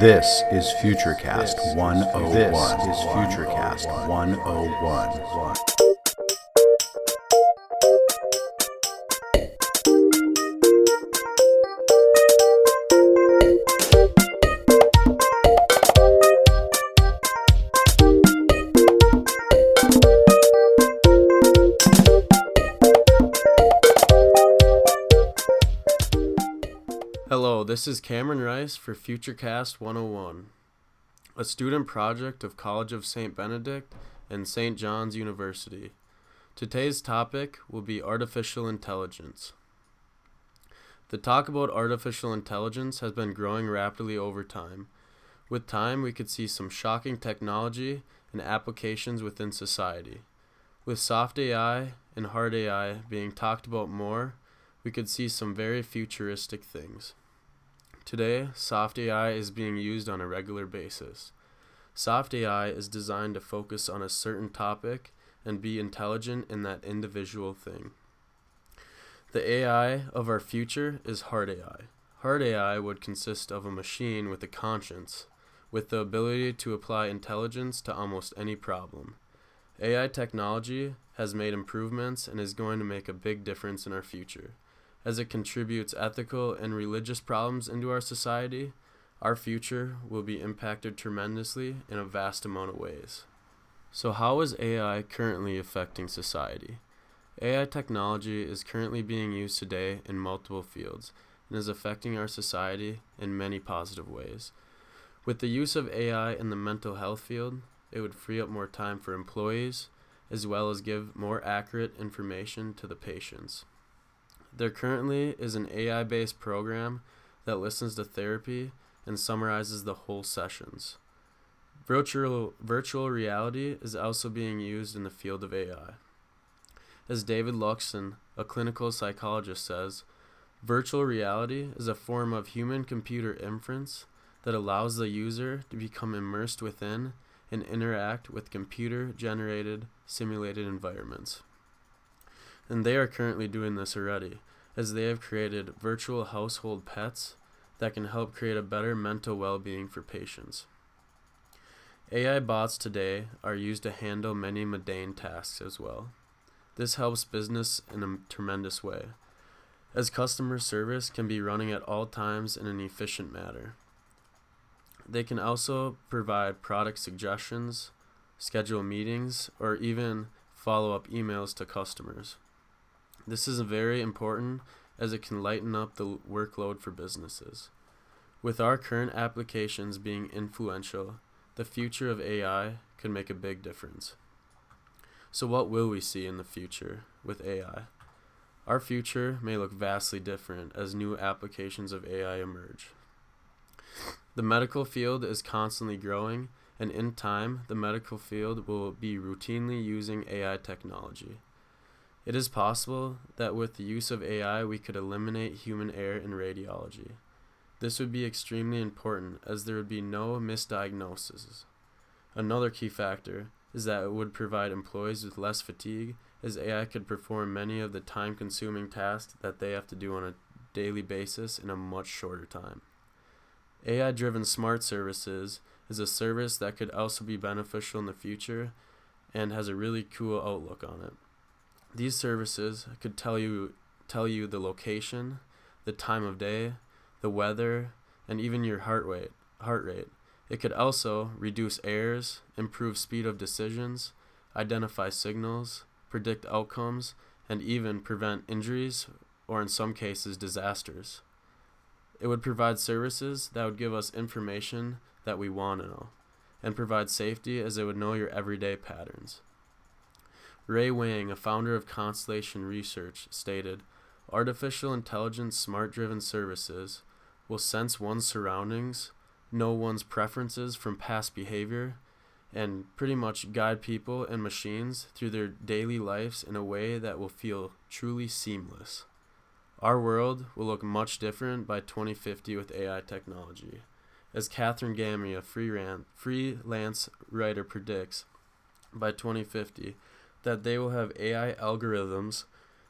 This is Futurecast 101. This is Futurecast 101. This is Cameron Rice for Futurecast 101, a student project of College of St. Benedict and St. John's University. Today's topic will be artificial intelligence. The talk about artificial intelligence has been growing rapidly over time. With time, we could see some shocking technology and applications within society. With soft AI and hard AI being talked about more, we could see some very futuristic things. Today, soft AI is being used on a regular basis. Soft AI is designed to focus on a certain topic and be intelligent in that individual thing. The AI of our future is hard AI. Hard AI would consist of a machine with a conscience, with the ability to apply intelligence to almost any problem. AI technology has made improvements and is going to make a big difference in our future. As it contributes ethical and religious problems into our society, our future will be impacted tremendously in a vast amount of ways. So, how is AI currently affecting society? AI technology is currently being used today in multiple fields and is affecting our society in many positive ways. With the use of AI in the mental health field, it would free up more time for employees as well as give more accurate information to the patients. There currently is an AI based program that listens to therapy and summarizes the whole sessions. Virtual, virtual reality is also being used in the field of AI. As David Luxton, a clinical psychologist, says, virtual reality is a form of human computer inference that allows the user to become immersed within and interact with computer generated simulated environments. And they are currently doing this already, as they have created virtual household pets that can help create a better mental well being for patients. AI bots today are used to handle many mundane tasks as well. This helps business in a tremendous way, as customer service can be running at all times in an efficient manner. They can also provide product suggestions, schedule meetings, or even follow up emails to customers. This is very important as it can lighten up the workload for businesses. With our current applications being influential, the future of AI could make a big difference. So, what will we see in the future with AI? Our future may look vastly different as new applications of AI emerge. The medical field is constantly growing, and in time, the medical field will be routinely using AI technology. It is possible that with the use of AI, we could eliminate human error in radiology. This would be extremely important as there would be no misdiagnoses. Another key factor is that it would provide employees with less fatigue, as AI could perform many of the time consuming tasks that they have to do on a daily basis in a much shorter time. AI driven smart services is a service that could also be beneficial in the future and has a really cool outlook on it. These services could tell you tell you the location, the time of day, the weather, and even your heart rate. Heart rate. It could also reduce errors, improve speed of decisions, identify signals, predict outcomes, and even prevent injuries or in some cases disasters. It would provide services that would give us information that we want to know and provide safety as it would know your everyday patterns. Ray Wang, a founder of Constellation Research, stated Artificial intelligence smart driven services will sense one's surroundings, know one's preferences from past behavior, and pretty much guide people and machines through their daily lives in a way that will feel truly seamless. Our world will look much different by 2050 with AI technology. As Catherine Gammy, a freelance writer, predicts, by 2050, that they will have AI algorithms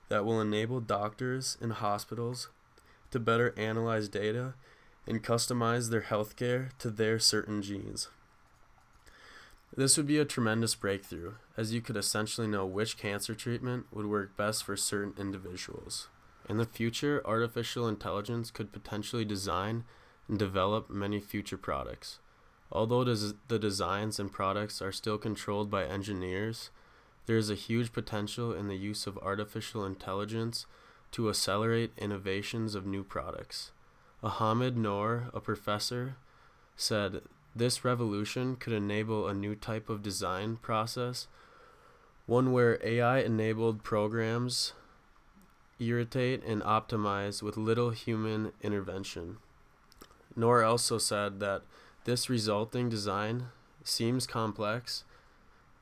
that will enable doctors and hospitals to better analyze data and customize their healthcare to their certain genes. This would be a tremendous breakthrough, as you could essentially know which cancer treatment would work best for certain individuals. In the future, artificial intelligence could potentially design and develop many future products. Although the designs and products are still controlled by engineers, there is a huge potential in the use of artificial intelligence to accelerate innovations of new products. Ahmed Noor, a professor, said this revolution could enable a new type of design process, one where AI enabled programs irritate and optimize with little human intervention. Noor also said that this resulting design seems complex,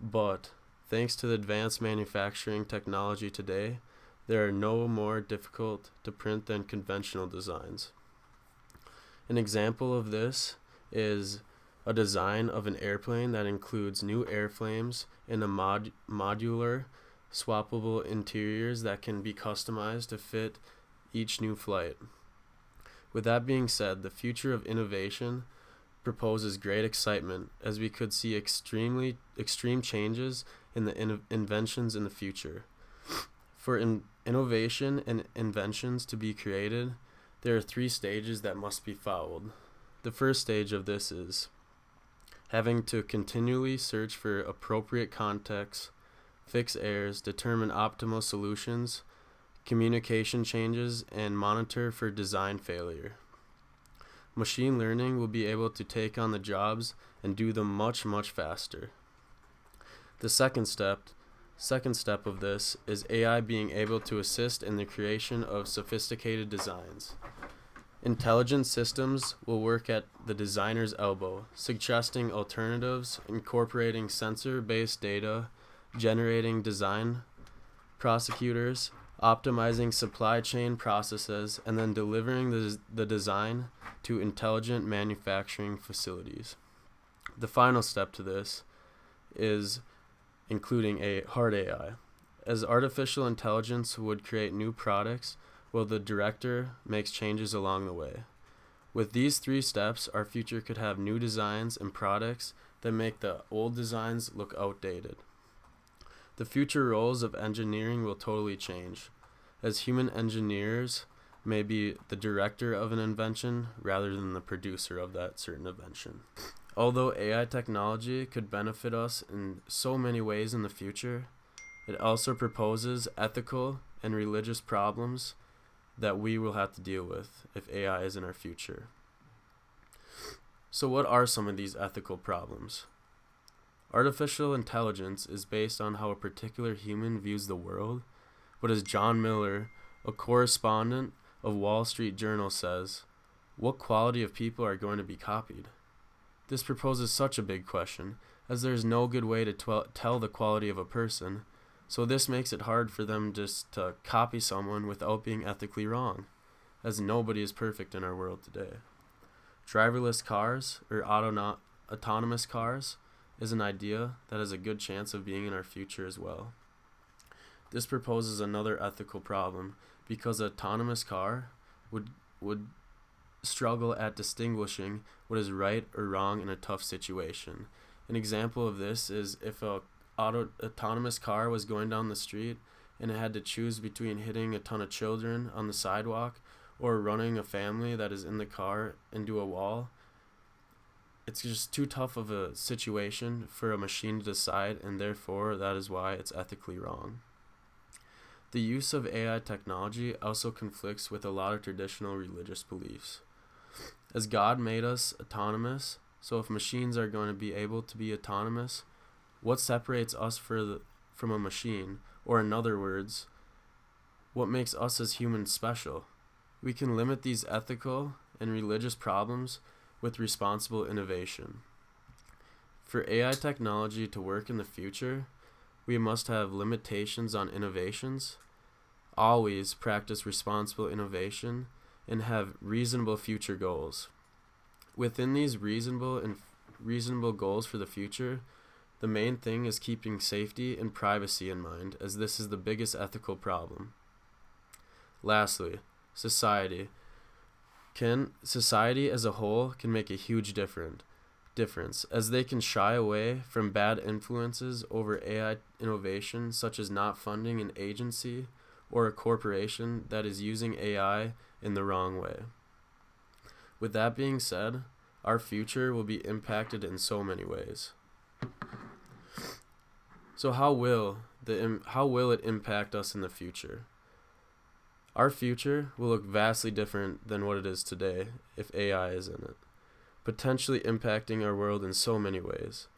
but thanks to the advanced manufacturing technology today, there are no more difficult to print than conventional designs. An example of this is a design of an airplane that includes new airframes and a mod- modular, swappable interiors that can be customized to fit each new flight. With that being said, the future of innovation proposes great excitement as we could see extremely extreme changes in the in- inventions in the future. For in- innovation and inventions to be created, there are three stages that must be followed. The first stage of this is having to continually search for appropriate contexts, fix errors, determine optimal solutions, communication changes, and monitor for design failure. Machine learning will be able to take on the jobs and do them much, much faster. The second step, second step of this is AI being able to assist in the creation of sophisticated designs. Intelligent systems will work at the designer's elbow, suggesting alternatives, incorporating sensor based data, generating design prosecutors, optimizing supply chain processes, and then delivering the, the design to intelligent manufacturing facilities. The final step to this is including a hard AI. As artificial intelligence would create new products, while the director makes changes along the way. With these three steps, our future could have new designs and products that make the old designs look outdated. The future roles of engineering will totally change, as human engineers may be the director of an invention rather than the producer of that certain invention. Although AI technology could benefit us in so many ways in the future, it also proposes ethical and religious problems that we will have to deal with if AI is in our future. So, what are some of these ethical problems? Artificial intelligence is based on how a particular human views the world, but as John Miller, a correspondent of Wall Street Journal, says, what quality of people are going to be copied? This proposes such a big question, as there is no good way to tell the quality of a person so this makes it hard for them just to copy someone without being ethically wrong, as nobody is perfect in our world today. Driverless cars, or auto- autonomous cars, is an idea that has a good chance of being in our future as well. This proposes another ethical problem because an autonomous car would would struggle at distinguishing what is right or wrong in a tough situation. An example of this is if a auto autonomous car was going down the street and it had to choose between hitting a ton of children on the sidewalk or running a family that is in the car into a wall it's just too tough of a situation for a machine to decide and therefore that is why it's ethically wrong the use of AI technology also conflicts with a lot of traditional religious beliefs. As God made us autonomous, so if machines are going to be able to be autonomous, what separates us the, from a machine? Or, in other words, what makes us as humans special? We can limit these ethical and religious problems with responsible innovation. For AI technology to work in the future, we must have limitations on innovations, always practice responsible innovation, and have reasonable future goals. Within these reasonable and reasonable goals for the future, the main thing is keeping safety and privacy in mind, as this is the biggest ethical problem. Lastly, society. can society as a whole can make a huge different difference as they can shy away from bad influences over AI innovation such as not funding an agency or a corporation that is using AI in the wrong way. With that being said, our future will be impacted in so many ways. So how will the how will it impact us in the future? Our future will look vastly different than what it is today if AI is in it, potentially impacting our world in so many ways.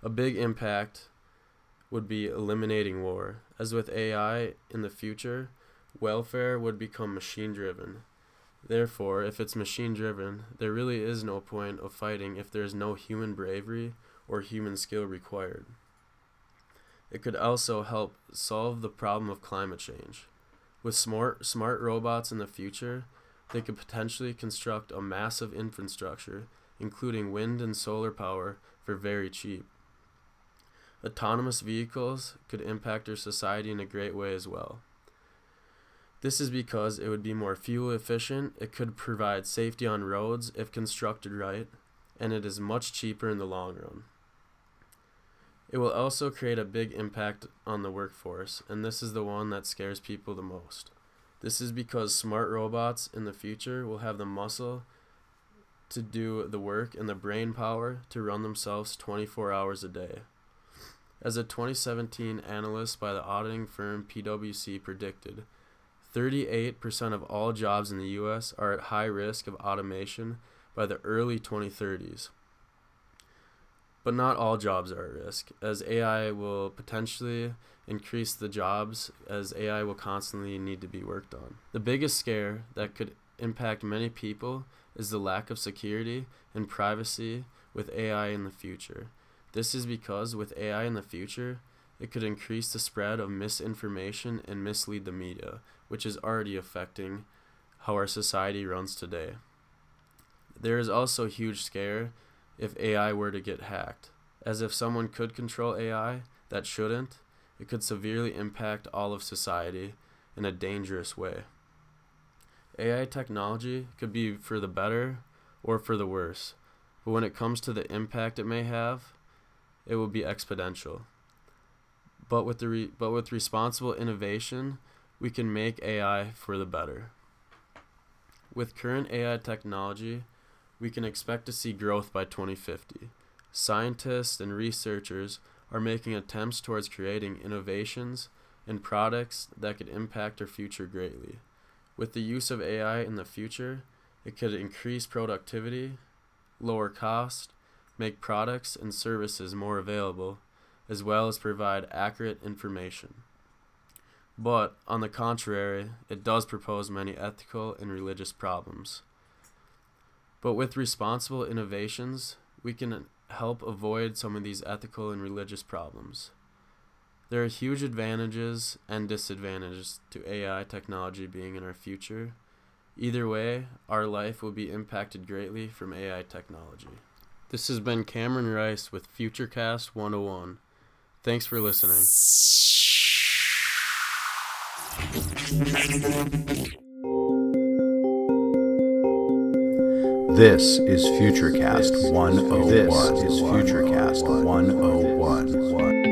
A big impact would be eliminating war. As with AI in the future, welfare would become machine driven. Therefore, if it's machine driven, there really is no point of fighting if there is no human bravery or human skill required. It could also help solve the problem of climate change. With smart, smart robots in the future, they could potentially construct a massive infrastructure, including wind and solar power, for very cheap. Autonomous vehicles could impact our society in a great way as well. This is because it would be more fuel efficient, it could provide safety on roads if constructed right, and it is much cheaper in the long run. It will also create a big impact on the workforce, and this is the one that scares people the most. This is because smart robots in the future will have the muscle to do the work and the brain power to run themselves 24 hours a day. As a 2017 analyst by the auditing firm PwC predicted, 38% of all jobs in the US are at high risk of automation by the early 2030s. But not all jobs are at risk, as AI will potentially increase the jobs as AI will constantly need to be worked on. The biggest scare that could impact many people is the lack of security and privacy with AI in the future. This is because with AI in the future, it could increase the spread of misinformation and mislead the media, which is already affecting how our society runs today. There is also a huge scare if AI were to get hacked. As if someone could control AI that shouldn't, it could severely impact all of society in a dangerous way. AI technology could be for the better or for the worse, but when it comes to the impact it may have, it will be exponential. But with the re- but with responsible innovation, we can make AI for the better. With current AI technology, we can expect to see growth by 2050. Scientists and researchers are making attempts towards creating innovations and products that could impact our future greatly. With the use of AI in the future, it could increase productivity, lower cost, make products and services more available, as well as provide accurate information. But, on the contrary, it does propose many ethical and religious problems. But with responsible innovations, we can help avoid some of these ethical and religious problems. There are huge advantages and disadvantages to AI technology being in our future. Either way, our life will be impacted greatly from AI technology. This has been Cameron Rice with Futurecast 101. Thanks for listening. This is Futurecast 101. This is Futurecast 101.